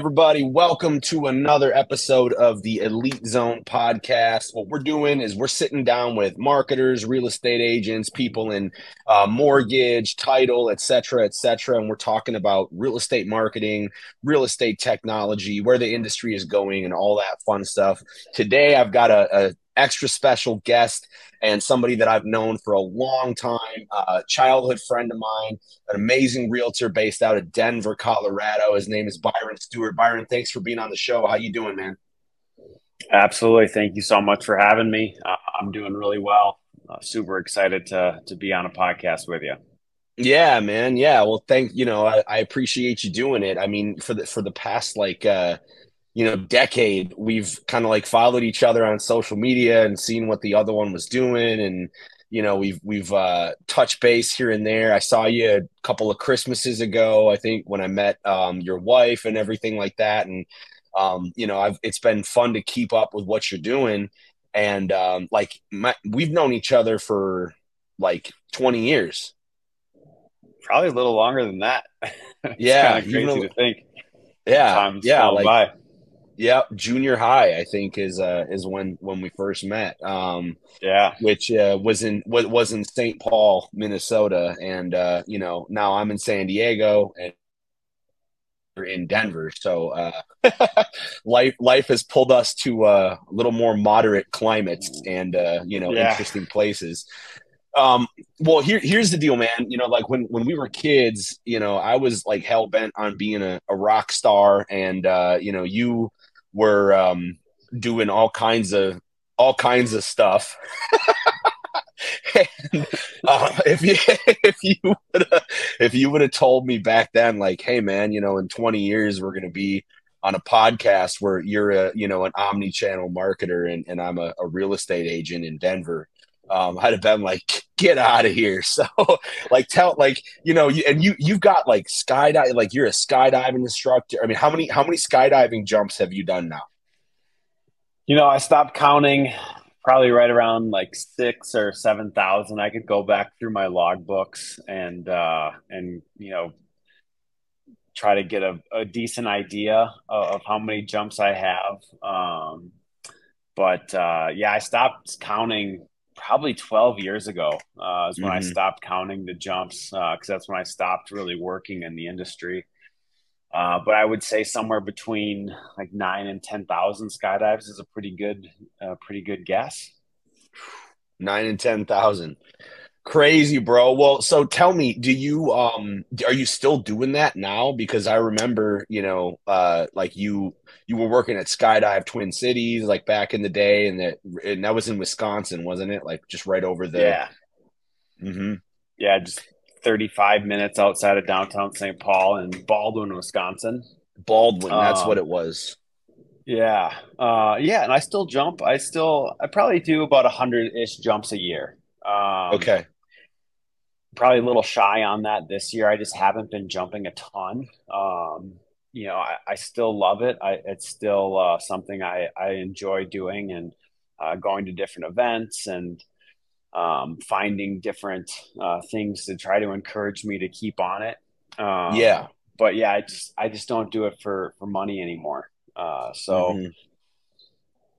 everybody? Welcome to another episode of the Elite Zone podcast. What we're doing is we're sitting down with marketers, real estate agents, people in uh, mortgage, title, etc., etc., and we're talking about real estate marketing, real estate technology, where the industry is going, and all that fun stuff. Today, I've got a, a extra special guest and somebody that I've known for a long time, a childhood friend of mine, an amazing realtor based out of Denver, Colorado. His name is Byron Stuart. Byron, thanks for being on the show. How you doing, man? Absolutely. Thank you so much for having me. Uh, I'm doing really well. Uh, super excited to to be on a podcast with you. Yeah, man. Yeah. Well, thank you know I, I appreciate you doing it. I mean, for the for the past like uh you know decade we've kind of like followed each other on social media and seen what the other one was doing and you know we've we've uh touched base here and there. I saw you a couple of christmases ago i think when i met um your wife and everything like that. And um you know i've it's been fun to keep up with what you're doing. And um like my, we've known each other for like 20 years. Probably a little longer than that. Yeah crazy know, to think. yeah yeah like by. Yeah, junior high, I think is uh is when when we first met. Um, yeah, which uh, was in was in St. Paul, Minnesota, and uh, you know now I'm in San Diego and in Denver. So uh, life life has pulled us to uh, a little more moderate climates and uh, you know yeah. interesting places. Um, well, here here's the deal, man. You know, like when when we were kids, you know, I was like hell bent on being a, a rock star, and uh, you know, you were um, doing all kinds of all kinds of stuff. and, uh, if you if you would if you would have told me back then, like, hey man, you know, in 20 years we're gonna be on a podcast where you're a you know an omni-channel marketer and, and I'm a, a real estate agent in Denver, um, I'd have been like, get out of here. So like tell like, you know, you, and you you've got like skydive like you're a skydiving instructor. I mean, how many how many skydiving jumps have you done now? You know, I stopped counting probably right around like six or seven thousand. I could go back through my logbooks and uh and you know try to get a, a decent idea of, of, how many jumps I have. Um but uh yeah, I stopped counting probably 12 years ago uh, is when mm-hmm. I stopped counting the jumps because uh, that's when I stopped really working in the industry. Uh, but I would say somewhere between like nine and 10,000 skydives is a pretty good, uh, pretty good guess. Nine and 10,000. Crazy, bro. Well, so tell me, do you um are you still doing that now? Because I remember, you know, uh like you you were working at Skydive Twin Cities like back in the day and that and that was in Wisconsin, wasn't it? Like just right over the Yeah. Mm-hmm. Yeah, just 35 minutes outside of downtown St. Paul in Baldwin, Wisconsin. Baldwin, that's um, what it was. Yeah. Uh yeah, and I still jump. I still I probably do about a hundred ish jumps a year. Um, okay probably a little shy on that this year. I just haven't been jumping a ton. Um, you know, I, I, still love it. I, it's still uh, something I, I enjoy doing and uh, going to different events and um, finding different uh, things to try to encourage me to keep on it. Um, yeah, but yeah, I just I just don't do it for for money anymore. Uh, so mm-hmm.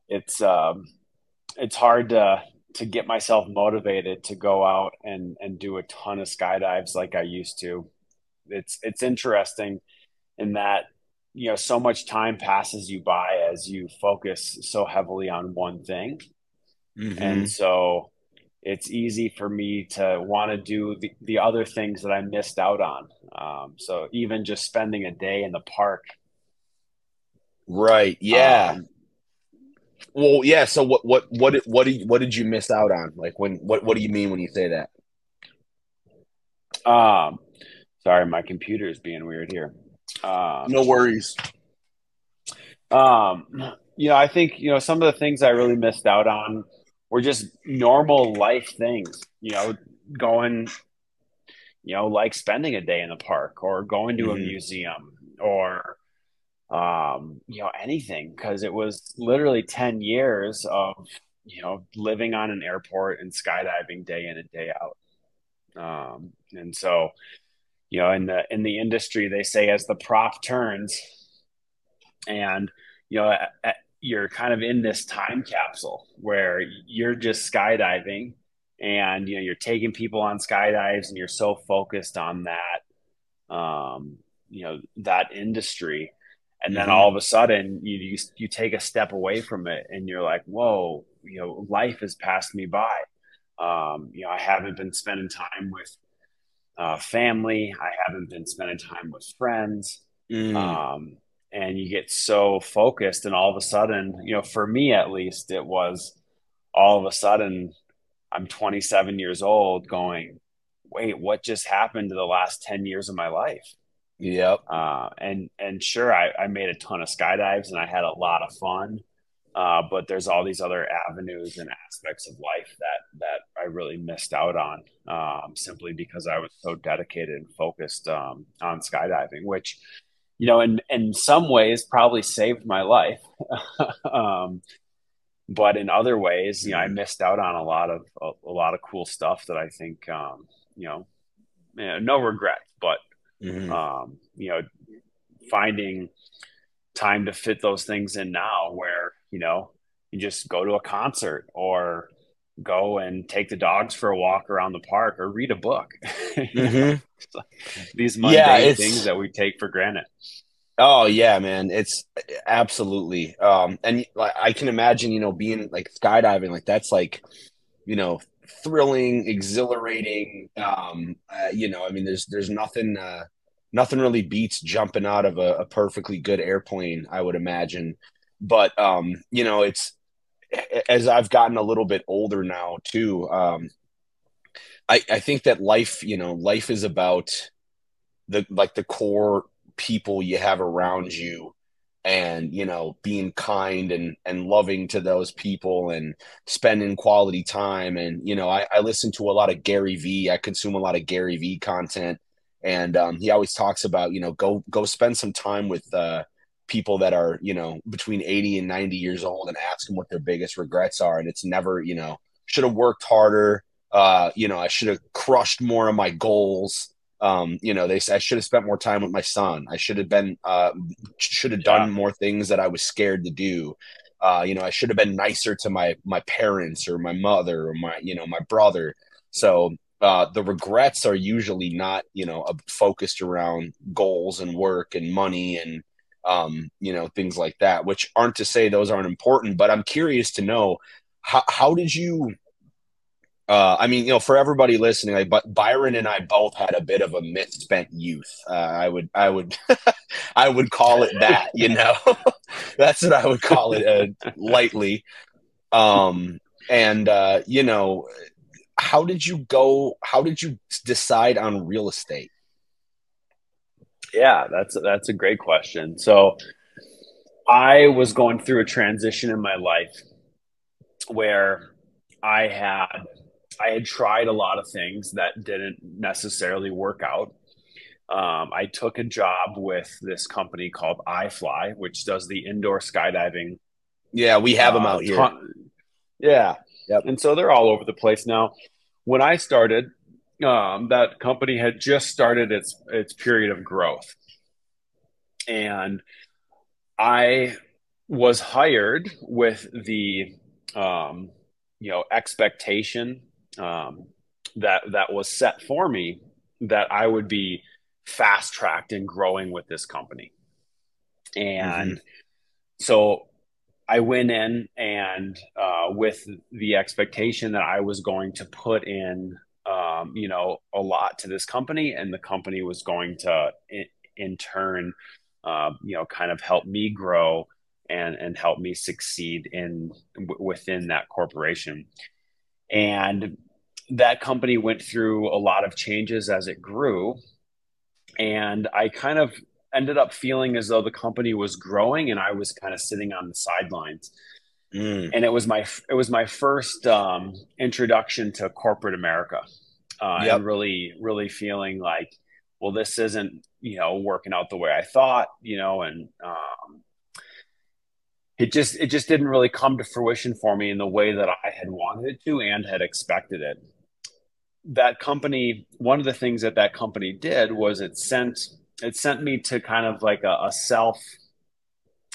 it's um, it's hard to to get myself motivated to go out and and do a ton of skydives like I used to. It's it's interesting in that you know so much time passes you by as you focus so heavily on one thing. Mm-hmm. And so it's easy for me to want to do the, the other things that I missed out on. Um, so even just spending a day in the park. Right. Yeah. Um, well, yeah. So what what what what did what did you miss out on? Like when what what do you mean when you say that? Um, sorry, my computer is being weird here. Um, no worries. Um, you know, I think you know some of the things I really missed out on were just normal life things. You know, going, you know, like spending a day in the park or going to mm-hmm. a museum or um, you know, anything because it was literally 10 years of, you know, living on an airport and skydiving day in and day out. Um, and so, you know, in the, in the industry, they say as the prop turns, and you know you're kind of in this time capsule where you're just skydiving and you know you're taking people on skydives and you're so focused on that um, you know that industry and then mm-hmm. all of a sudden you, you, you take a step away from it and you're like whoa you know life has passed me by um, you know i haven't been spending time with uh, family i haven't been spending time with friends mm. um, and you get so focused and all of a sudden you know for me at least it was all of a sudden i'm 27 years old going wait what just happened to the last 10 years of my life Yep. Uh, and and sure, I, I made a ton of skydives and I had a lot of fun. Uh, but there's all these other avenues and aspects of life that that I really missed out on um, simply because I was so dedicated and focused um, on skydiving, which you know, in in some ways, probably saved my life. um, but in other ways, you know, I missed out on a lot of a, a lot of cool stuff that I think, um, you know, no regrets, but Mm-hmm. Um, you know, finding time to fit those things in now where, you know, you just go to a concert or go and take the dogs for a walk around the park or read a book. Mm-hmm. These mundane yeah, things that we take for granted. Oh yeah, man. It's absolutely. Um, and I can imagine, you know, being like skydiving, like that's like, you know, thrilling, exhilarating. Um, uh, you know, I mean, there's there's nothing uh, nothing really beats jumping out of a, a, perfectly good airplane. I would imagine, but um, you know, it's as I've gotten a little bit older now too. Um, I I think that life, you know, life is about the like the core people you have around you and you know being kind and and loving to those people and spending quality time. And you know I, I listen to a lot of gary vee. I consume a lot of gary vee content. And um, he always talks about you know go go spend some time with uh, people that are you know between 80 and 90 years old and ask them what their biggest regrets are. And it's never you know should have worked harder. Uh, you know i should have crushed more of my goals um, you know, they I should have spent more time with my son. I should have been uh, should have done yeah. more things that I was scared to do. Uh, you know, I should have been nicer to my my parents or my mother or my you know my brother. So uh, the regrets are usually not you know focused around goals and work and money and um, you know things like that. Which aren't to say those aren't important, but I'm curious to know how how did you uh, I mean, you know, for everybody listening, but Byron and I both had a bit of a misspent youth. Uh, I would, I would, I would call it that. You know, that's what I would call it uh, lightly. Um, and uh, you know, how did you go? How did you decide on real estate? Yeah, that's that's a great question. So, I was going through a transition in my life where I had I had tried a lot of things that didn't necessarily work out. Um, I took a job with this company called iFly, which does the indoor skydiving. Yeah, we have uh, them out here. Ton- yeah, yep. and so they're all over the place now. When I started, um, that company had just started its its period of growth, and I was hired with the um, you know expectation um, that that was set for me that I would be fast tracked in growing with this company. And mm-hmm. so I went in and uh, with the expectation that I was going to put in, um, you know, a lot to this company, and the company was going to, in, in turn, uh, you know, kind of help me grow and and help me succeed in w- within that corporation. And that company went through a lot of changes as it grew. And I kind of ended up feeling as though the company was growing and I was kind of sitting on the sidelines. Mm. And it was my it was my first um, introduction to corporate America, uh, yep. and really really feeling like, well, this isn't you know working out the way I thought, you know, and um, it just it just didn't really come to fruition for me in the way that I had wanted it to and had expected it that company one of the things that that company did was it sent it sent me to kind of like a, a self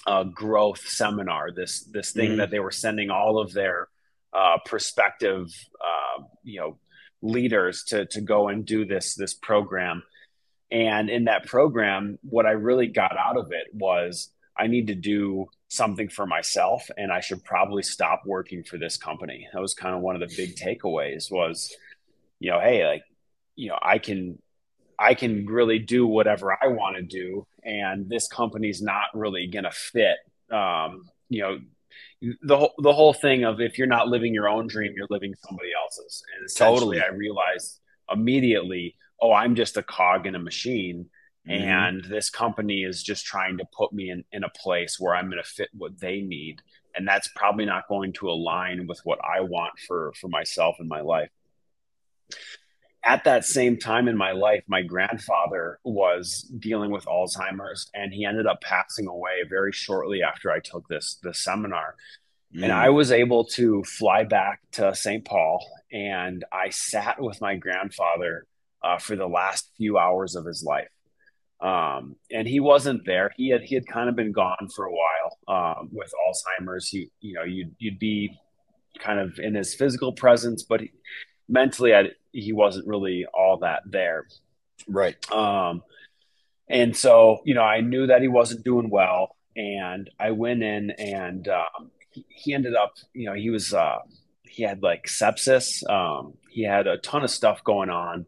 uh, growth seminar. This this thing mm-hmm. that they were sending all of their uh, prospective, uh, you know, leaders to to go and do this this program. And in that program, what I really got out of it was I need to do something for myself, and I should probably stop working for this company. That was kind of one of the big takeaways. Was you know, hey, like you know, I can I can really do whatever I want to do, and this company's not really going to fit. Um, you know, the whole the whole thing of if you're not living your own dream, you're living somebody else's. And totally. I realized immediately, oh, I'm just a cog in a machine, mm-hmm. and this company is just trying to put me in in a place where I'm going to fit what they need, and that's probably not going to align with what I want for for myself and my life at that same time in my life, my grandfather was dealing with Alzheimer's, and he ended up passing away very shortly after I took this this seminar. Mm. And I was able to fly back to St. Paul, and I sat with my grandfather uh, for the last few hours of his life. Um, and he wasn't there. He had he had kind of been gone for a while um, with Alzheimer's. He, you know, you'd you'd be kind of in his physical presence, but he, mentally, I, he wasn't really all that there. Right. Um, and so, you know, I knew that he wasn't doing well, and I went in, and um, he, he, ended up, you know, he was uh, he had like sepsis. Um, he had a ton of stuff going on,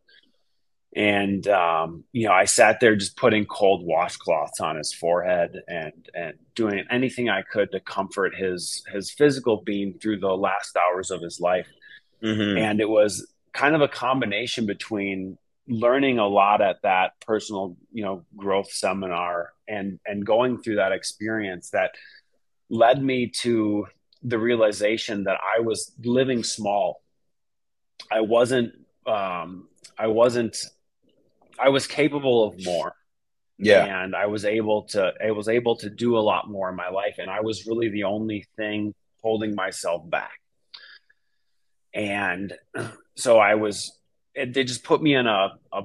and um, you know, I sat there just putting cold washcloths on his forehead and and doing anything I could to comfort his his physical being through the last hours of his life. Mm-hmm. And it was kind of a combination between learning a lot at that personal, you know, growth seminar and and going through that experience that led me to the realization that I was living small. I wasn't um I wasn't I was capable of more. Yeah. And I was able to I was able to do a lot more in my life and I was really the only thing holding myself back and so I was. It, they just put me in a, a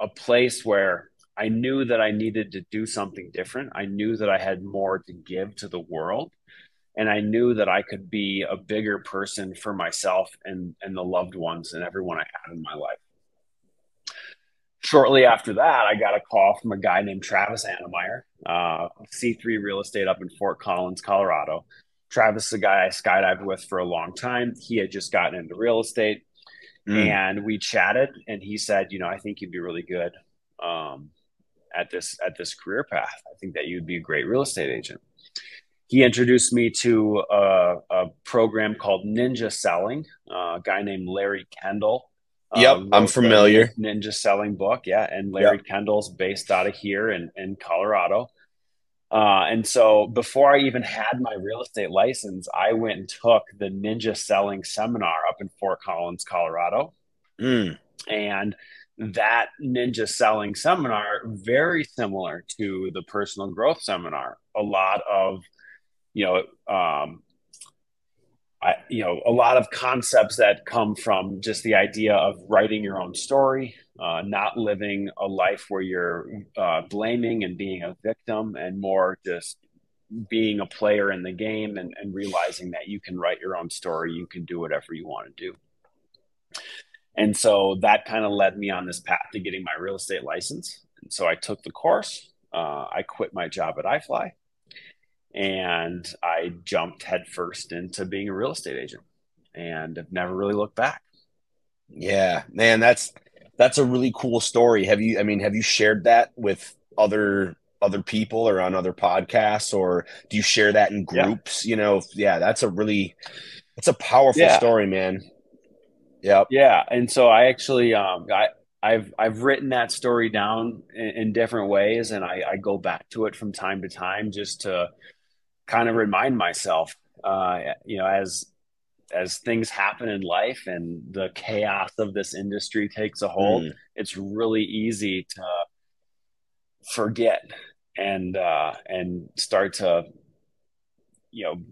a place where I knew that I needed to do something different. I knew that I had more to give to the world. And I knew that I could be a bigger person for myself and, and the loved ones and everyone I had in my life. Shortly after that, I got a call from a guy named Travis Annemeyer, uh, C3 Real Estate up in Fort Collins, Colorado. Travis, the guy I skydived with for a long time, he had just gotten into real estate, mm. and we chatted, and he said, you know, I think you'd be really good um, at this at this career path. I think that you'd be a great real estate agent. He introduced me to a, a program called Ninja Selling. Uh, a guy named Larry Kendall. Yep, I'm familiar. Ninja Selling book, yeah, and Larry yep. Kendall's based out of here in in Colorado. Uh, and so before I even had my real estate license, I went and took the ninja selling seminar up in Fort Collins, Colorado. Mm. And that ninja selling seminar, very similar to the personal growth seminar. A lot of, you know, um, I, you know, a lot of concepts that come from just the idea of writing your own story, uh, not living a life where you're uh, blaming and being a victim, and more just being a player in the game and, and realizing that you can write your own story, you can do whatever you want to do. And so that kind of led me on this path to getting my real estate license. And so I took the course. Uh, I quit my job at iFly and I jumped headfirst into being a real estate agent and have never really looked back. Yeah, man, that's that's a really cool story. Have you I mean, have you shared that with other other people or on other podcasts or do you share that in groups? Yeah. You know, yeah, that's a really it's a powerful yeah. story, man. Yeah. Yeah, and so I actually um I I've I've written that story down in, in different ways, and I, I, go back to it from time to time just to kind of remind myself, uh, you know, as as things happen in life and the chaos of this industry takes a hold, mm. it's really easy to forget and uh, and start to, you know,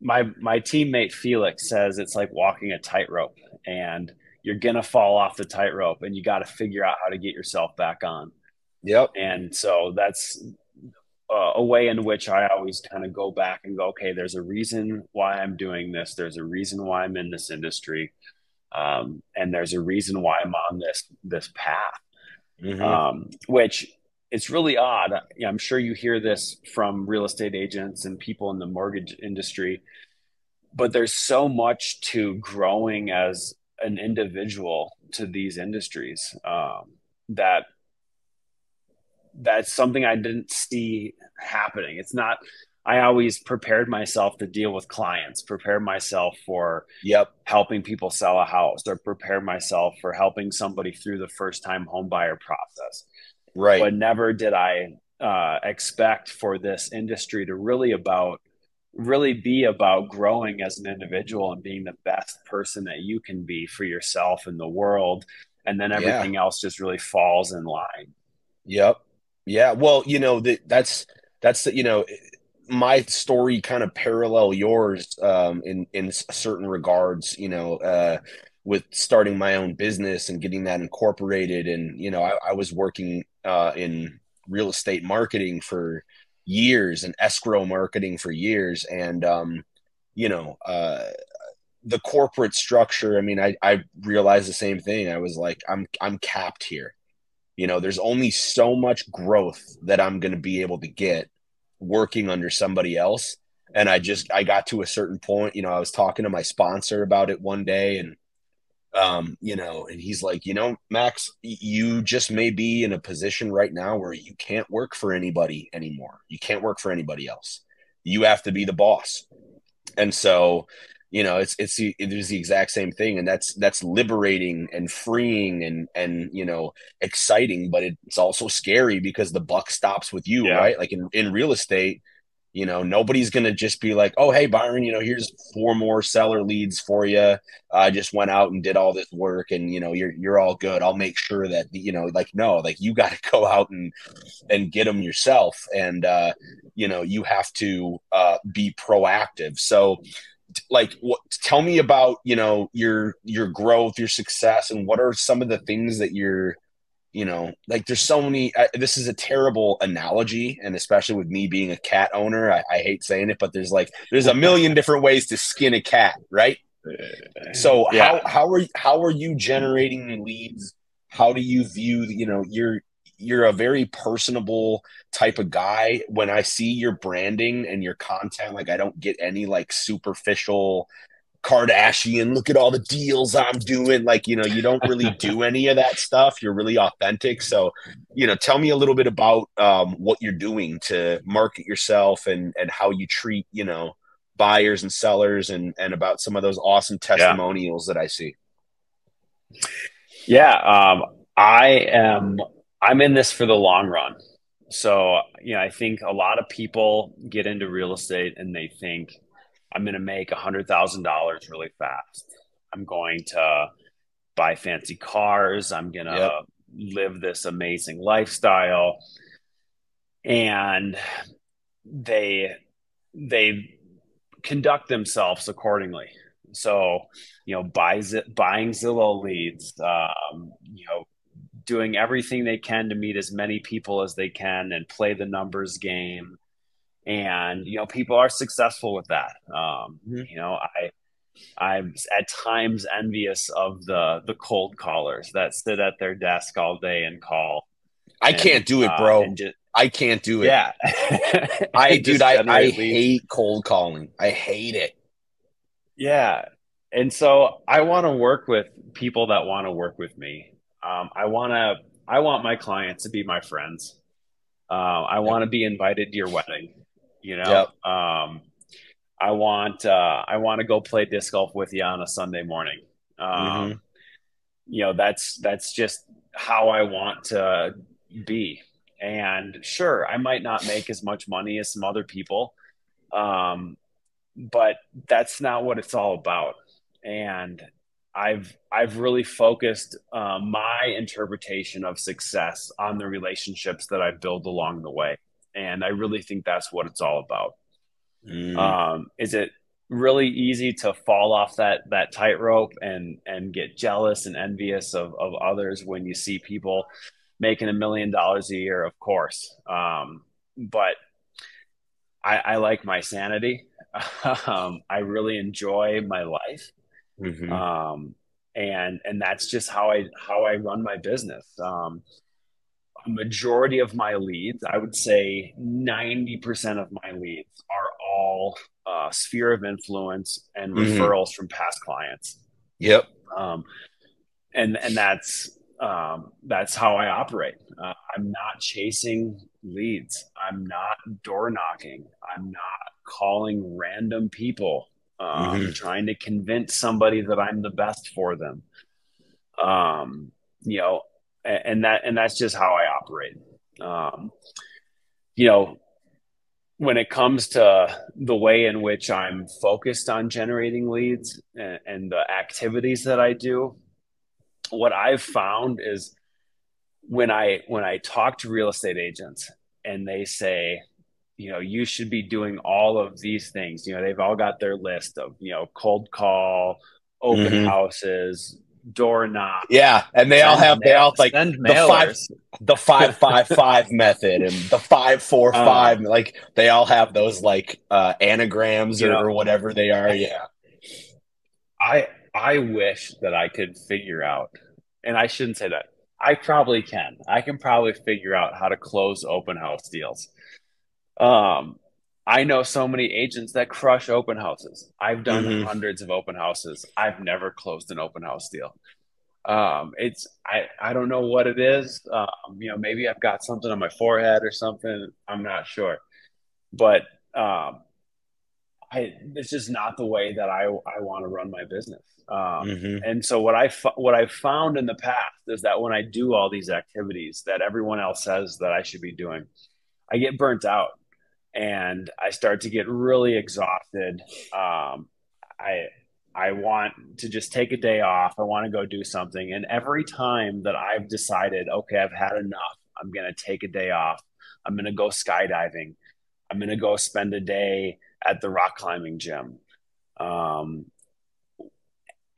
my my teammate Felix says it's like walking a tightrope, and you're gonna fall off the tightrope, and you got to figure out how to get yourself back on. Yep. And so that's uh, a way in which I always kind of go back and go, okay, there's a reason why I'm doing this. There's a reason why I'm in this industry, um, and there's a reason why I'm on this this path. Mm-hmm. Um, which it's really odd. I'm sure you hear this from real estate agents and people in the mortgage industry, but there's so much to growing as an individual to these industries um, that that's something I didn't see happening. It's not. I always prepared myself to deal with clients, prepare myself for yep helping people sell a house, or prepare myself for helping somebody through the first time home buyer process. Right. But never did I uh, expect for this industry to really about really be about growing as an individual and being the best person that you can be for yourself and the world and then everything yeah. else just really falls in line yep yeah, well, you know that that's that's you know my story kind of parallel yours um, in in certain regards. You know, uh, with starting my own business and getting that incorporated, and you know, I, I was working uh, in real estate marketing for years and escrow marketing for years, and um, you know, uh, the corporate structure. I mean, I I realized the same thing. I was like, I'm I'm capped here you know, there's only so much growth that I'm going to be able to get working under somebody else. And I just, I got to a certain point, you know, I was talking to my sponsor about it one day and, um, you know, and he's like, you know, Max, you just may be in a position right now where you can't work for anybody anymore. You can't work for anybody else. You have to be the boss. And so, you know it's it's the, it is the exact same thing and that's that's liberating and freeing and and you know exciting but it's also scary because the buck stops with you yeah. right? Like in, in real estate you know nobody's gonna just be like oh hey byron you know here's four more seller leads for you i just went out and did all this work and you know you're you're all good. I'll make sure that you know like no like you got to go out and and get them yourself and uh you know you have to uh be proactive. So like what tell me about you know your your growth your success and what are some of the things that you're you know like there's so many I, this is a terrible analogy and especially with me being a cat owner I, I hate saying it but there's like there's a million different ways to skin a cat right so yeah. how how are how are you generating leads how do you view you know your you're a very personable type of guy. When I see your branding and your content, like I don't get any like superficial Kardashian, look at all the deals I'm doing. Like, you know, you don't really do any of that stuff. You're really authentic. So, you know, tell me a little bit about um, what you're doing to market yourself and and how you treat, you know, buyers and sellers and and about some of those awesome testimonials yeah. that I see. Yeah, um, I am I'm in this for the long run. So, you know, I think a lot of people get into real estate and they think I'm going to make $100,000 really fast. I'm going to buy fancy cars. I'm going to yep. live this amazing lifestyle. And they they conduct themselves accordingly. So, you know, buys it, buying Zillow leads, um, you know, doing everything they can to meet as many people as they can and play the numbers game. And you know, people are successful with that. Um, mm-hmm. You know, I I'm at times envious of the the cold callers that sit at their desk all day and call. I and, can't do it, bro. Uh, just, I can't do it. Yeah, I dude, I, I hate cold calling. I hate it. Yeah, and so I want to work with people that want to work with me. Um, I want to. I want my clients to be my friends. Uh, I want to be invited to your wedding. You know. Yep. Um, I want. Uh, I want to go play disc golf with you on a Sunday morning. Um, mm-hmm. You know, that's that's just how I want to be. And sure, I might not make as much money as some other people, um, but that's not what it's all about. And I've I've really focused uh, my interpretation of success on the relationships that I build along the way, and I really think that's what it's all about. Mm. Um, is it really easy to fall off that that tightrope and and get jealous and envious of of others when you see people making a million dollars a year? Of course, um, but I, I like my sanity. um, I really enjoy my life. Mm-hmm. Um, and, and that's just how I, how I run my business. Um, a majority of my leads, I would say 90% of my leads are all uh, sphere of influence and mm-hmm. referrals from past clients. Yep. Um, and, and that's, um, that's how I operate. Uh, I'm not chasing leads. I'm not door knocking. I'm not calling random people, um, mm-hmm. trying to convince somebody that I'm the best for them. Um, you know, and, and that and that's just how I operate. Um, you know, when it comes to the way in which I'm focused on generating leads and, and the activities that I do, what I've found is when I when I talk to real estate agents and they say, you know, you should be doing all of these things. You know, they've all got their list of, you know, cold call, open mm-hmm. houses, door knock. Yeah, and they all have they all like the five the five five five method and the five four um, five. like they all have those like uh anagrams or, know, or whatever they are. Yeah. I I wish that I could figure out, and I shouldn't say that. I probably can. I can probably figure out how to close open house deals. Um, I know so many agents that crush open houses. I've done mm-hmm. hundreds of open houses. I've never closed an open house deal. Um, it's I I don't know what it is. Um, you know, maybe I've got something on my forehead or something. I'm not sure, but um, I it's just not the way that I I want to run my business. Um, mm-hmm. And so what I what I've found in the past is that when I do all these activities that everyone else says that I should be doing, I get burnt out and I start to get really exhausted. Um, I I want to just take a day off. I want to go do something. And every time that I've decided, okay, I've had enough, I'm to take a day off. I'm to go skydiving. I'm to go spend a day at the rock climbing gym. Um,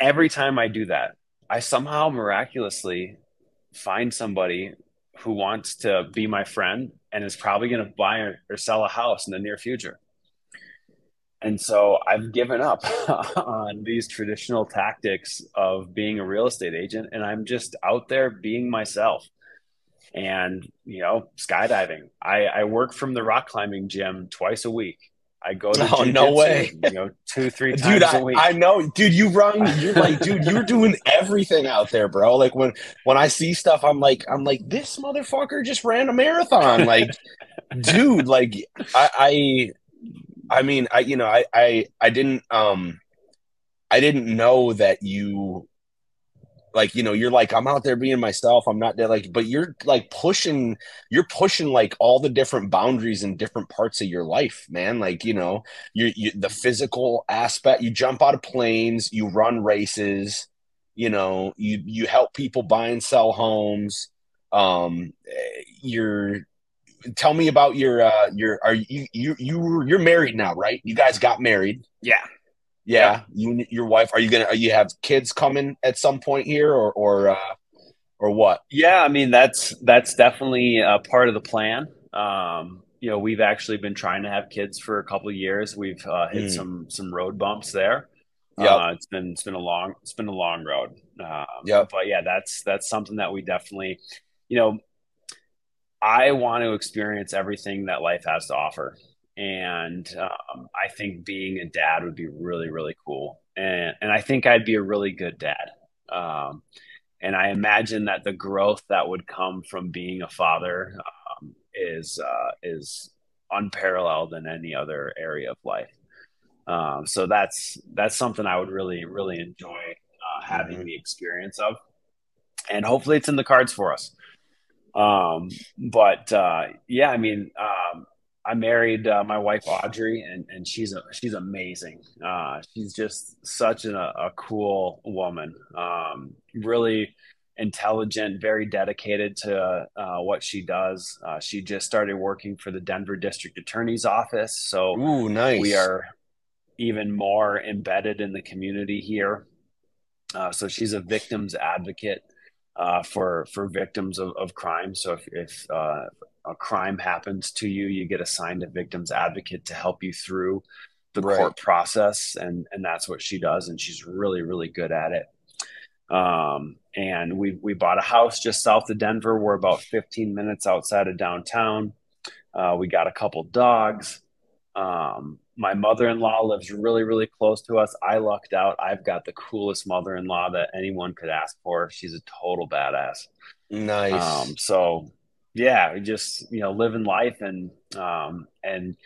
every time I do that, I somehow miraculously find somebody who wants to be my friend and is probably going to buy or sell a house in the near future. And so I've given up on these traditional tactics of being a real estate agent and I'm just out there being myself and, you know, skydiving. I, I work from the rock climbing gym twice a week. I go to oh no way, you know, two three times dude, I, a week. I know, dude. You run, you're like, dude, you're doing everything out there, bro. Like when when I see stuff, I'm like, I'm like, this motherfucker just ran a marathon. Like, dude, like I, I, I mean, I, you know, I, I, I didn't, um, I didn't know that you like you know you're like i'm out there being myself. I'm not there like but you're like pushing you're pushing like all the different boundaries in different parts of your life man. Like you know you, you the physical aspect you jump out of planes you run races you know you you help people buy and sell homes. Um you're tell me about your uh your are you you you you're married now right? You guys got married. Yeah yeah, you your wife. Are you gonna? Are you have kids coming at some point here, or or uh, or what? Yeah, I mean that's that's definitely a part of the plan. Um, you know, we've actually been trying to have kids for a couple of years. We've uh, hit mm. some some road bumps there. Yeah, uh, it's been it's been a long it's been a long road. Um, yeah, but yeah, that's that's something that we definitely, you know, I want to experience everything that life has to offer and um, I think being a dad would be really really cool, and and I think I'd be a really good dad. Um, and I imagine that the growth that would come from being a father um, is uh, is unparalleled in any other area of life. Um, so that's that's something I would really really enjoy uh, having mm-hmm. the experience of, and hopefully it's in the cards for us. Um, but uh, yeah, I mean, um, I married uh, my wife Audrey, and, and she's a, she's amazing. Uh, she's just such a, a cool woman. Um, really intelligent, very dedicated to uh, what she does. Uh, she just started working for the Denver District Attorney's Office, so Ooh, nice. we are even more embedded in the community here. Uh, so she's a victims advocate uh, for for victims of, of crime. So if, if a crime happens to you, you get assigned a victim's advocate to help you through the Right. court process, and and that's what she does, and she's really really good at it. Um, and we we bought a house just south of Denver. We're about 15 minutes outside of downtown. Uh, we got a couple dogs. Um, my mother-in-law lives really really close to us. I lucked out. I've got the coolest mother-in-law that anyone could ask for. She's a total badass. Nice. Um, so yeah, just you know living life and um, and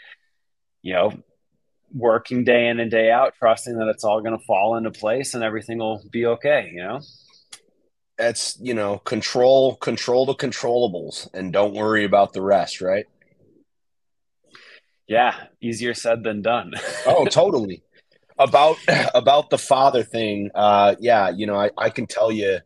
you know working day in and day out, trusting that it's all going to fall into place and everything will be okay. You know. That's, you know, control control the controllables and don't worry about the rest, right? Yeah, easier said than done. Oh, totally. About about the father thing, uh yeah, you know, I, I can tell you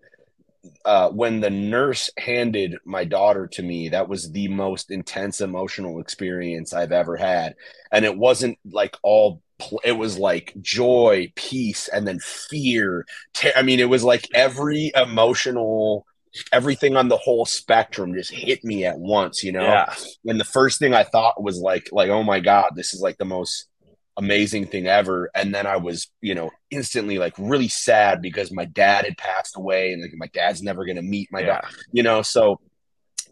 uh when the nurse handed my daughter to me, that was the most intense emotional experience I've ever had. And it wasn't like all pl- it was like joy, peace, and then fear. Ter- I mean, it was like every emotional everything on the whole spectrum just hit me at once, you know? yeah, and the first thing I thought was like like oh my god, this is like the most amazing thing ever. And then I was you know instantly like really sad because my dad had passed away, and like my dad's never gonna meet my yeah, dad, you know. So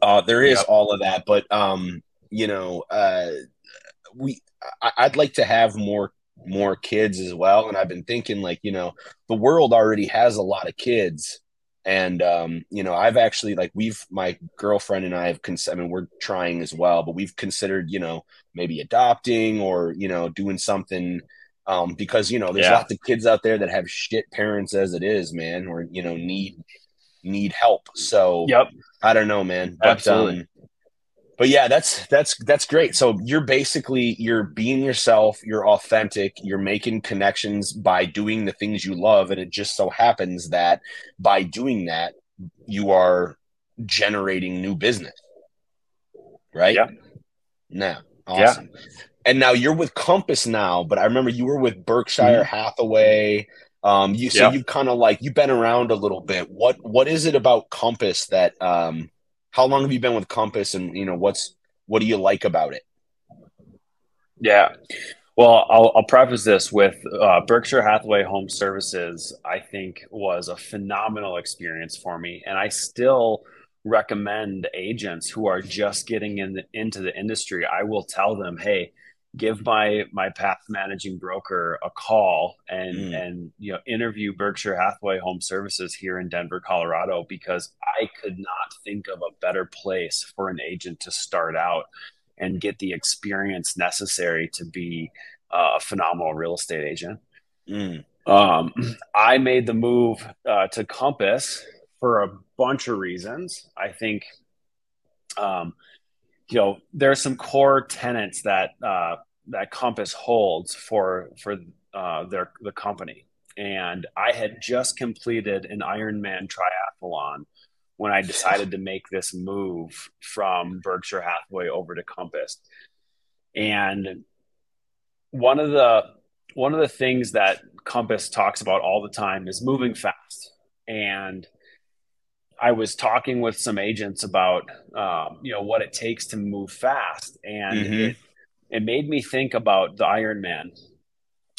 uh, there is all of that, but um, you know, uh, we I, I'd like to have more more kids as well, and I've been thinking like you know the world already has a lot of kids. And um, you know, I've actually like we've my girlfriend and I have cons- I mean, we're trying as well, but we've considered, you know, maybe adopting or, you know, doing something um because, you know, there's Yeah. lots of kids out there that have shit parents as it is, man, or, you know, need need help. So yep, I don't know, man. But Absolutely. um but yeah, that's that's that's great. So you're basically you're being yourself, you're authentic, you're making connections by doing the things you love and it just so happens that by doing that you are generating new business. Right? Yeah. Now, awesome. And now you're with Compass now, but I remember you were with Berkshire Hathaway. Um, you so Yeah. you've kind of like you've been around a little bit. What what is it about Compass that um how long have you been with Compass and you know what's what do you like about it? yeah. Well, I'll, I'll preface this with uh, Berkshire Hathaway Home Services. I think was a phenomenal experience for me, and I still recommend agents who are just getting in into the industry. I will tell them, hey, give my my path managing broker a call and Mm. and you know interview Berkshire Hathaway Home Services here in Denver, Colorado, because I could not think of a better place for an agent to start out and get the experience necessary to be uh, a phenomenal real estate agent. Mm. Um, I made the move uh, to Compass for a bunch of reasons. I think, um, you know, there are some core tenets that uh, that Compass holds for for uh, their the company, and I had just completed an Ironman triathlon when I decided to make this move from Berkshire Hathaway over to Compass, and one of the one of the things that Compass talks about all the time is moving fast. And I was talking with some agents about, um, you know, what it takes to move fast, and Mhm. it, it made me think about the Ironman.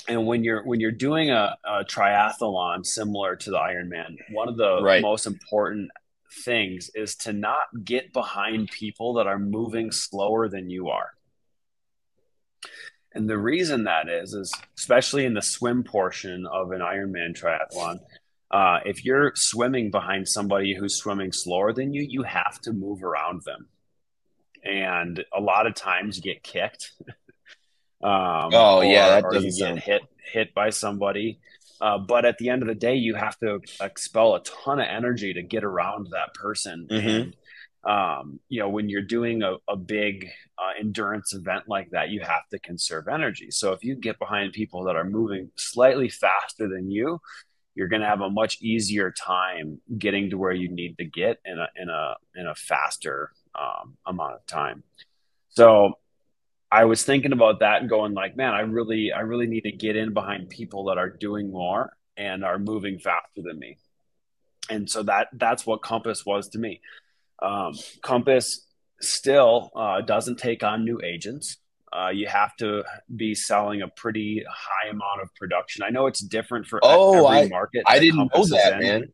And when you're when you're doing a, a triathlon similar to the Ironman, one of the Right. most important things is to not get behind people that are moving slower than you are. And the reason that is, is especially in the swim portion of an Ironman triathlon, uh, if you're swimming behind somebody who's swimming slower than you, you have to move around them. And a lot of times you get kicked. um, Oh, yeah, that or doesn't you get sound- hit hit by somebody. Uh, but at the end of the day, you have to expel a ton of energy to get around that person. Mhm. And um, you know, when you're doing a, a big uh, endurance event like that, you have to conserve energy. So if you get behind people that are moving slightly faster than you, you're going to have a much easier time getting to where you need to get in a in a in a faster um, amount of time. So I was thinking about that and going like, man, I really I really need to get in behind people that are doing more and are moving faster than me. And so that that's what Compass was to me. Um, Compass still uh, doesn't take on new agents. Uh, you have to be selling a pretty high amount of production. I know it's different for oh, every I, market. I didn't know that, man.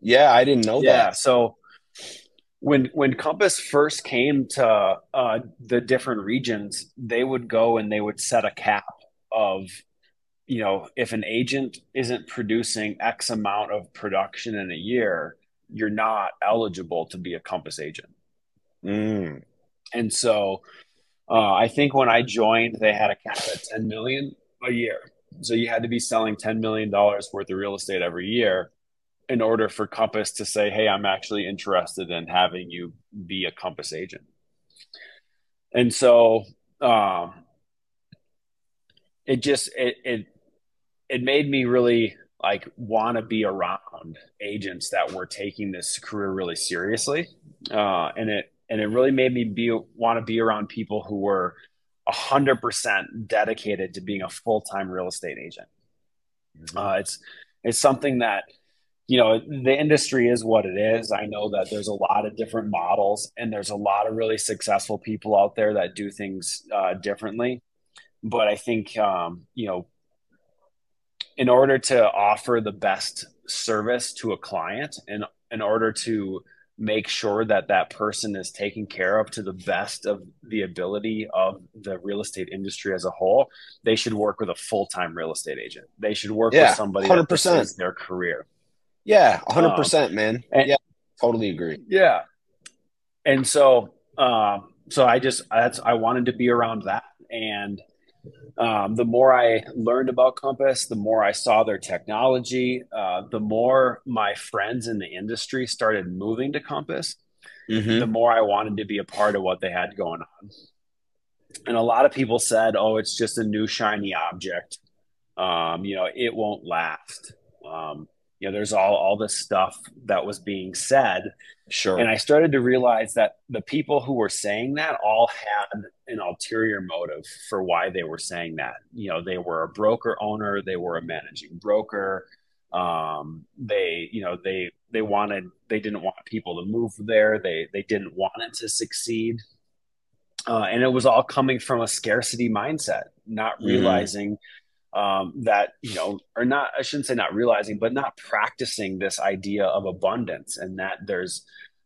Yeah, I didn't know yeah, that. so when when Compass first came to uh, the different regions, they would go and they would set a cap of, you know, if an agent isn't producing X amount of production in a year, you're not eligible to be a Compass agent. Mm. And so uh, I think when I joined, they had a cap at 10 million a year. So you had to be selling $10 million worth of real estate every year in order for Compass to say, Hey, I'm actually interested in having you be a Compass agent. And so, um, it just, it, it, it made me really like want to be around agents that were taking this career really seriously. Uh, and it, and it really made me be want to be around people who were 100% dedicated to being a full-time real estate agent. Mm-hmm. uh, it's it's something that you know the industry is what it is. I know that there's a lot of different models and there's a lot of really successful people out there that do things uh, differently. But i think um, you know in order to offer the best service to a client and in order to make sure that that person is taken care of to the best of the ability of the real estate industry as a whole, they should work with a full time real estate agent. They should work yeah, with somebody 100%. that is their career. Yeah, hundred um, percent, man. And, yeah, totally agree. Yeah, and so, um, so I just that's I wanted to be around that, and um, the more I learned about Compass, the more I saw their technology, uh, the more my friends in the industry started moving to Compass, mm-hmm. the more I wanted to be a part of what they had going on. And a lot of people said, "Oh, it's just a new shiny object. Um, you know, it won't last." Um, you know, there's all all this stuff that was being said, Sure. And I started to realize that the people who were saying that all had an ulterior motive for why they were saying that. You know, they were a broker owner, they were a managing broker. Um, they, you know, they they wanted they didn't want people to move there. They they didn't want it to succeed. Uh, and it was all coming from a scarcity mindset, not mm-hmm. Um, that you know, or not. I shouldn't say not realizing, but not practicing this idea of abundance, and that there's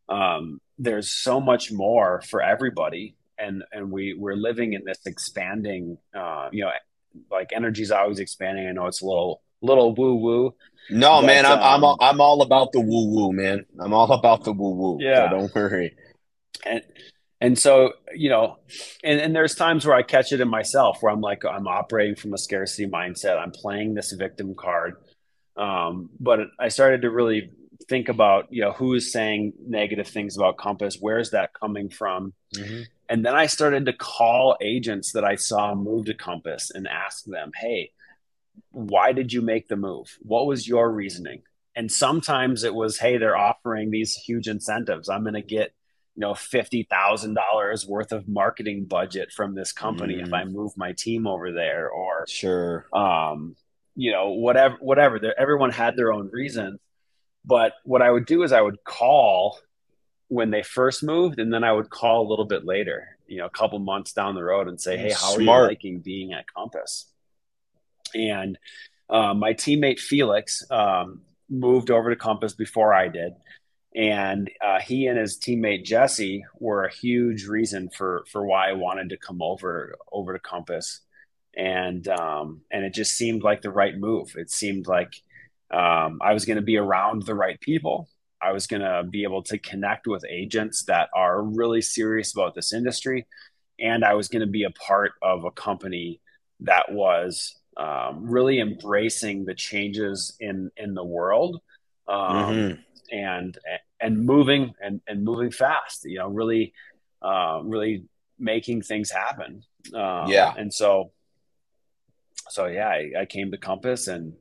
um, there's so much more for everybody. And and we we're living in this expanding uh, you know like energy's always expanding. I know it's a little little woo woo no but, man i'm um, I'm, all, I'm all about the woo woo man. I'm all about the woo woo yeah. so don't worry. And and so you know and, and there's times where i catch it in myself where i'm like i'm operating from a scarcity mindset. I'm playing this victim card. Um, but i started to really think about you know who is saying negative things about compass? Where's that coming from? Mm-hmm. and then i started to call agents that i saw move to compass and ask them hey why did you make the move? What was your reasoning? And sometimes it was hey they're offering these huge incentives. I'm going to get you know $50,000 worth of marketing budget from this company mm. if I move my team over there or sure um you know whatever whatever everyone had their own reasons but what I would do is I would call when they first moved, and then I would call a little bit later, you know, a couple months down the road, and say, "Hey, how Smart. are you liking being at Compass?" And uh, my teammate Felix um, moved over to Compass before I did, and uh, he and his teammate Jesse were a huge reason for for why I wanted to come over over to Compass, and um, and it just seemed like the right move. It seemed like um, I was going to be around the right people. I was going to be able to connect with agents that are really serious about this industry. And I was going to be a part of a company that was um, really embracing the changes in, in the world um, mm-hmm. and, and moving and, and moving fast, you know, really, uh, really making things happen. Uh, yeah. And so, so yeah, I, I came to Compass and,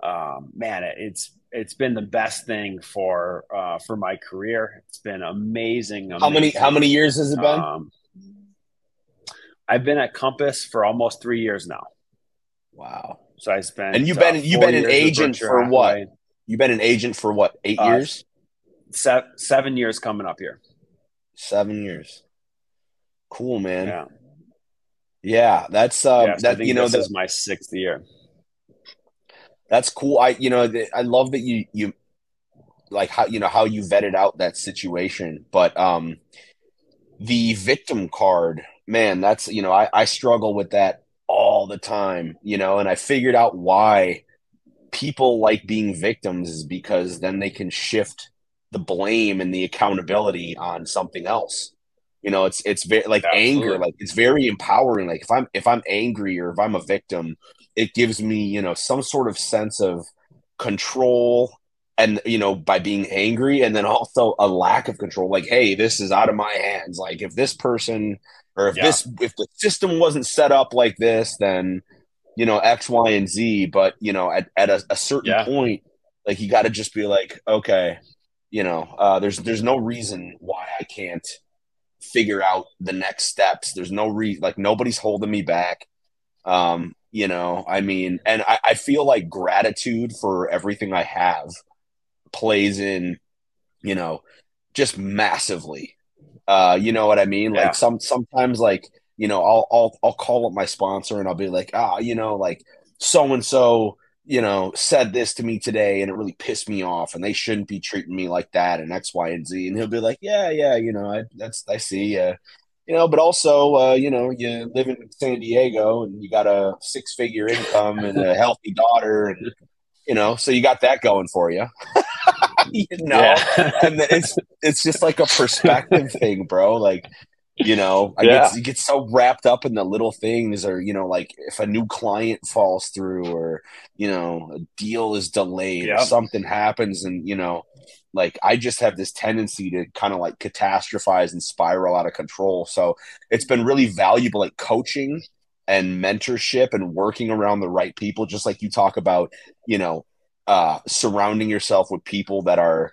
um, man, it's it's been the best thing for uh, for my career. It's been amazing, amazing. How many how many years has it been? Um, I've been at Compass for almost three years now. Wow. So I spent and you've been uh, you've been an agent for what? You've been an agent for what? Eight uh, years? Se- seven years coming up here. Seven years. Cool, man. Yeah. Yeah, that's um, Yes, that you know this that is my sixth year. that's cool. I you know the, I love that you you like how you know how you vetted out that situation, but um, the victim card, man, that's you know I I struggle with that all the time, you know, and I figured out why people like being victims is because then they can shift the blame and the accountability on something else. You know, it's it's very like anger, like it's very empowering. Like if I'm if I'm angry or if I'm a victim, it gives me, you know, some sort of sense of control and you know by being angry and then also a lack of control like hey this is out of my hands like if this person or if Yeah. this if the system wasn't set up like this then you know x y and z but you know at, at a, a certain Yeah. point like you got to just be like okay you know uh there's there's no reason why i can't figure out the next steps. There's no re like nobody's holding me back. Um you know i mean and I, I feel like gratitude for everything i have plays in you know just massively. Uh you know what i mean? Yeah. like some sometimes like you know i'll i'll i'll call up my sponsor and i'll be like ah you know like so and so you know said this to me today and it really pissed me off and they shouldn't be treating me like that and x y and z and he'll be like yeah yeah you know i that's i see uh you know but also uh you know you live in san diego and you got a six figure income and a healthy daughter and you know so you got that going for you you know Yeah. and it's it's just like a perspective thing, bro. Like, you know, I Yeah. get you get so wrapped up in the little things, or you know, like if a new client falls through, or you know, a deal is delayed, or something happens, and you know, like I just have this tendency to kind of like catastrophize and spiral out of control. So it's been really valuable, like coaching and mentorship and working around the right people, just like you talk about, you know, uh, surrounding yourself with people that are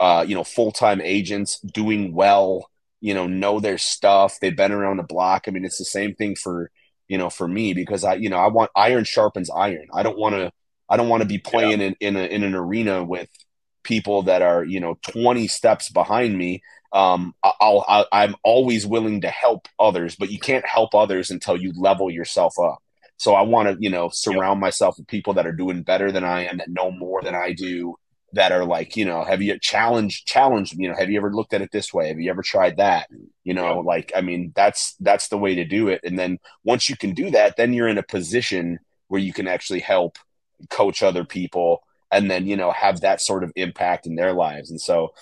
uh, you know, full time agents doing well, you know, know their stuff. They've been around the block. I mean, it's the same thing for, you know, for me because I, you know, I want iron sharpens iron. I don't want to, I don't want to be playing in, in, a, in an arena with people that are, you know, 20 steps behind me. Um, I'll, I, I'm always willing to help others, but you can't help others until you level yourself up. So I want to, you know, surround myself with people that are doing better than I am, that know more than I do, that are like, you know, have you challenged challenged, you know, have you ever looked at it this way? Have you ever tried that? You know, like I mean, that's that's the way to do it. And then once you can do that, then you're in a position where you can actually help coach other people and then, you know, have that sort of impact in their lives. And so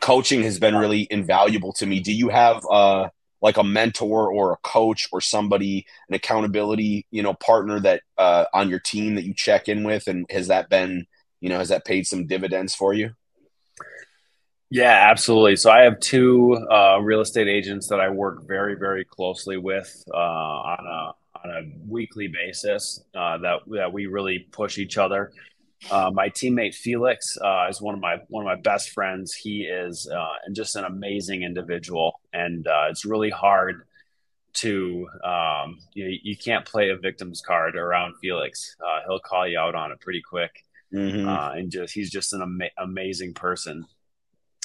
coaching has been really invaluable to me. Do you have uh like a mentor or a coach or somebody an accountability you know partner that uh on your team that you check in with and has that been you know has that paid some dividends for you Yeah, absolutely. So I have two uh, real estate agents that I work very, very closely with uh, on a on a weekly basis. Uh, that that we really push each other. Uh, my teammate Felix uh, is one of my one of my best friends. He is uh, and just an amazing individual, and it's really hard to um, you, you can't play a victim's card around Felix. Uh, he'll call you out on it pretty quick, mm-hmm. uh, and just he's just an ama- amazing person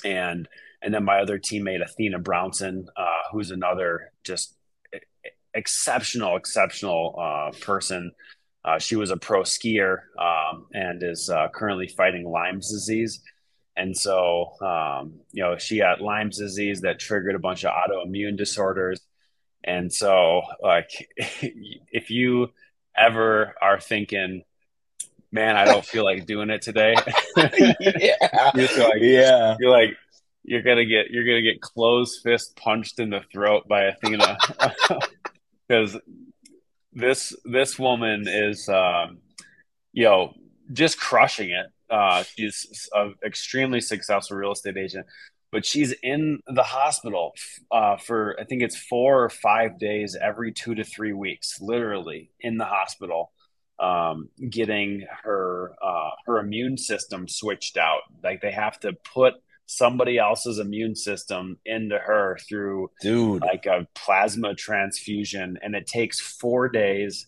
and and then my other teammate Athena Brownson, uh, who's another just exceptional, exceptional uh, person. Uh, she was a pro skier um, and is uh, currently fighting Lyme's disease. And so, um, you know, she got Lyme's disease that triggered a bunch of autoimmune disorders. And so, like, if you ever are thinking, man, I don't feel like doing it today, yeah. You're like, yeah. you're like you're gonna get you're gonna get closed fist punched in the throat by Athena. Because this this woman is um, you know just crushing it. Uh, she's an extremely successful real estate agent, but she's in the hospital uh, for I think it's four or five days every two to three weeks, literally in the hospital um, getting her uh, her immune system switched out. Like they have to put somebody else's immune system into her through dude like a plasma transfusion, and it takes four days.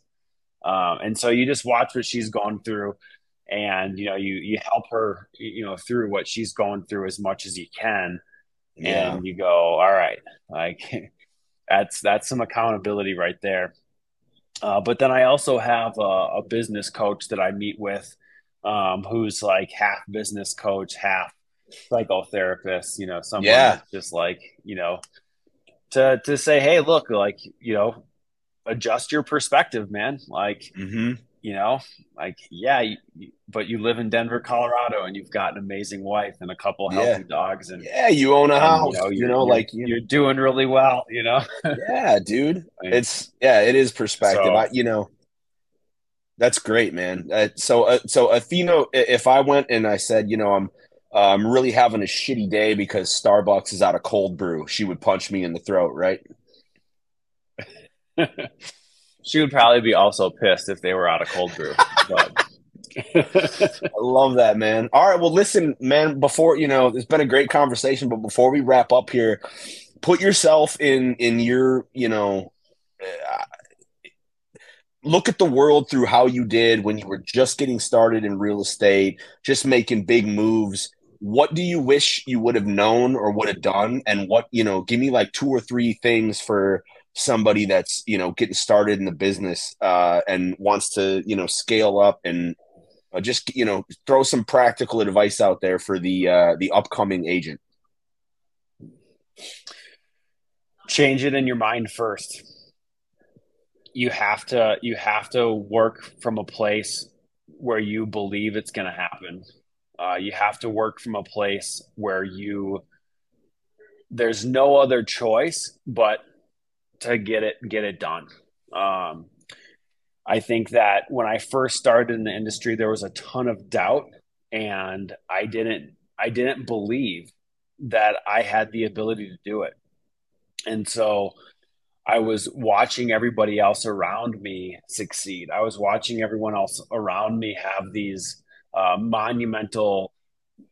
Um, and so you just watch what she's gone through, and you know you you help her you know through what she's going through as much as you can, yeah and you go all right like that's that's some accountability right there. Uh, but then I also have a, a, business coach that I meet with, um, who's like half business coach, half psychotherapist. You know, someone yeah. just like you know, to to say, hey, look, like you know, adjust your perspective, man. Like, mm-hmm. You know, like yeah, you, but you live in Denver, Colorado, and you've got an amazing wife and a couple healthy yeah. dogs, and yeah, you own a house. You know, you know like you're, you're, doing really well. You know, yeah, dude. It's yeah, it is perspective. So, I, you know, that's great, man. Uh, so, uh, so Athena, if I went and I said, you know, I'm. Uh, I'm really having a shitty day because Starbucks is out of cold brew. She would punch me in the throat, right? she would probably be also pissed if they were out of cold brew. But I love that, man. All right, well, listen, man. Before you know, it's been a great conversation, but before we wrap up here, put yourself in in your you know. Uh, look at the world through how you did when you were just getting started in real estate, just making big moves. What do you wish you would have known or would have done? And what, you know, give me like two or three things for somebody that's you know getting started in the business uh, and wants to you know scale up and uh, just you know throw some practical advice out there for the uh, the upcoming agent. Change it in your mind first. You have to you have to work from a place where you believe it's going to happen. Uh, you have to work from a place where you there's no other choice but to get it get it done. Um, I think that when I first started in the industry, there was a ton of doubt, and I didn't I didn't believe that I had the ability to do it, and so I was watching everybody else around me succeed. I was watching everyone else around me have these uh, monumental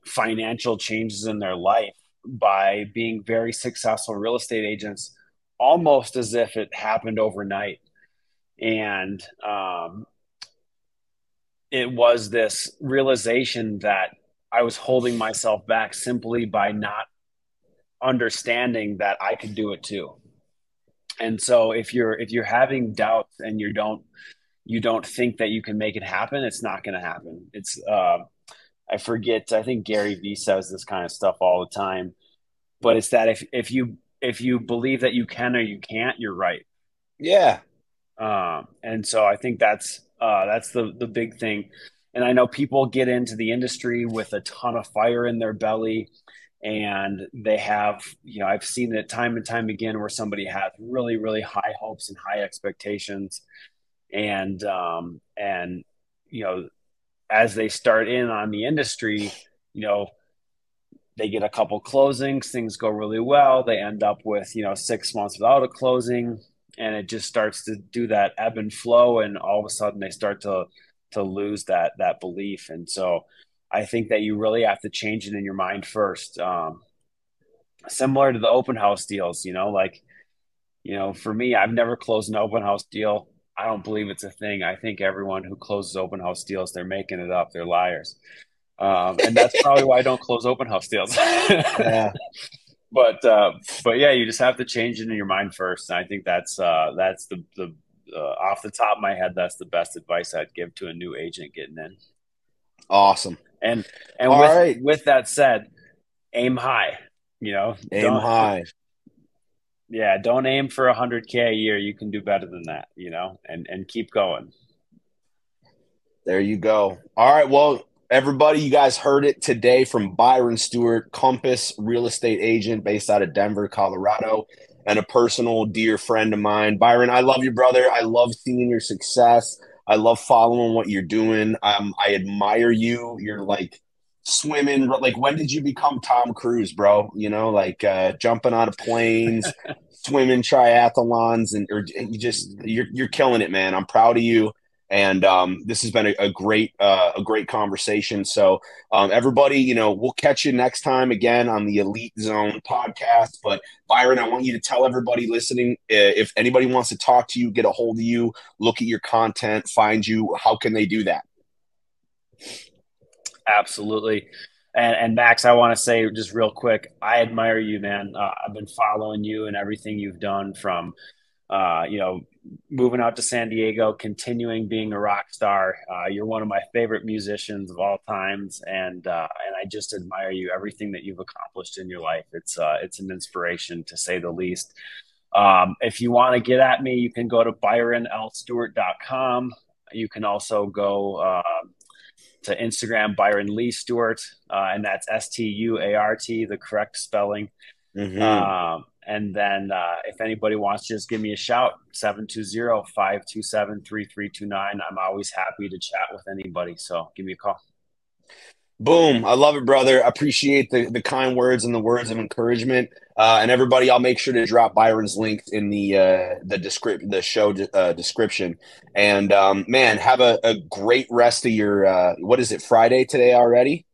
financial changes in their life by being very successful real estate agents almost as if it happened overnight. And um, it was this realization that I was holding myself back simply by not understanding that I could do it too. And so if you're if you're having doubts and you don't you don't think that you can make it happen, it's not going to happen. It's uh, I forget. I think Gary Vee says this kind of stuff all the time, but it's that if if you if you believe that you can or you can't, you're right. Yeah. Um, and so I think that's uh, that's the the big thing. And I know people get into the industry with a ton of fire in their belly, and they have you know I've seen it time and time again where somebody has really really high hopes and high expectations, and um, and you know as they start in on the industry, you know they get a couple closings, things go really well. They end up with, you know, six months without a closing, and it just starts to do that ebb and flow, and all of a sudden they start to to lose that that belief. And so I think that you really have to change it in your mind first. Um, similar to the open house deals, you know, like, you know, for me, I've never closed an open house deal. I don't believe it's a thing. I think everyone who closes open house deals, they're making it up. They're liars. Um, and that's probably why I don't close open house deals. yeah. But uh, but yeah, you just have to change it in your mind first. And I think that's uh, that's the the uh, off the top of my head, that's the best advice I'd give to a new agent getting in. Awesome. And and All with right. with that said, aim high. You know, aim high. Yeah, don't aim for a hundred k a year. You can do better than that. You know, and and keep going. There you go. All right. Well, Everybody, you guys heard it today from Byron Stuart, Compass real estate agent based out of Denver, Colorado, and a personal dear friend of mine. Byron, I love you, brother. I love seeing your success. I love following what you're doing. Um, I admire you. You're like swimming. Like, when did you become Tom Cruise, bro? You know, like uh, jumping out of planes, swimming triathlons, and or you just you're you're killing it, man. I'm proud of you and um, this has been a, a great uh, a great conversation. So um, everybody, you know, we'll catch you next time again on the Elite Zone podcast. But Byron, I want you to tell everybody listening if anybody wants to talk to you, get a hold of you, look at your content, find you. How can they do that? Absolutely. And, and Max, I want to say just real quick, I admire you, man. Uh, I've been following you and everything you've done from, uh, you know, moving out to San Diego, continuing being a rock star. Uh, you're one of my favorite musicians of all times, and uh, and I just admire you. Everything that you've accomplished in your life, it's uh, it's an inspiration to say the least. Um, if you want to get at me, you can go to byronlstuart.com. You can also go uh, to Instagram, Byron Lee Stuart, uh, and that's S T U A R T, the correct spelling. Mm-hmm. Um, and then uh, if anybody wants to just give me a shout, 720-527-3329. I'm always happy to chat with anybody. So give me a call. Boom. I love it, brother. I appreciate the, the kind words and the words of encouragement. Uh, and everybody, I'll make sure to drop Byron's link in the uh, the descript the show uh, description. And um, man, have a, a great rest of your uh, what is it Friday today already?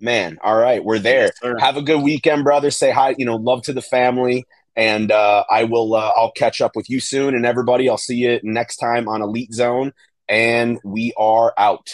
Man, all right, we're there. Yes, have a good weekend, brother. Say hi, you know, love to the family. And uh, I will uh, I'll catch up with you soon. And everybody, I'll see you next time on Elite Zone. And we are out.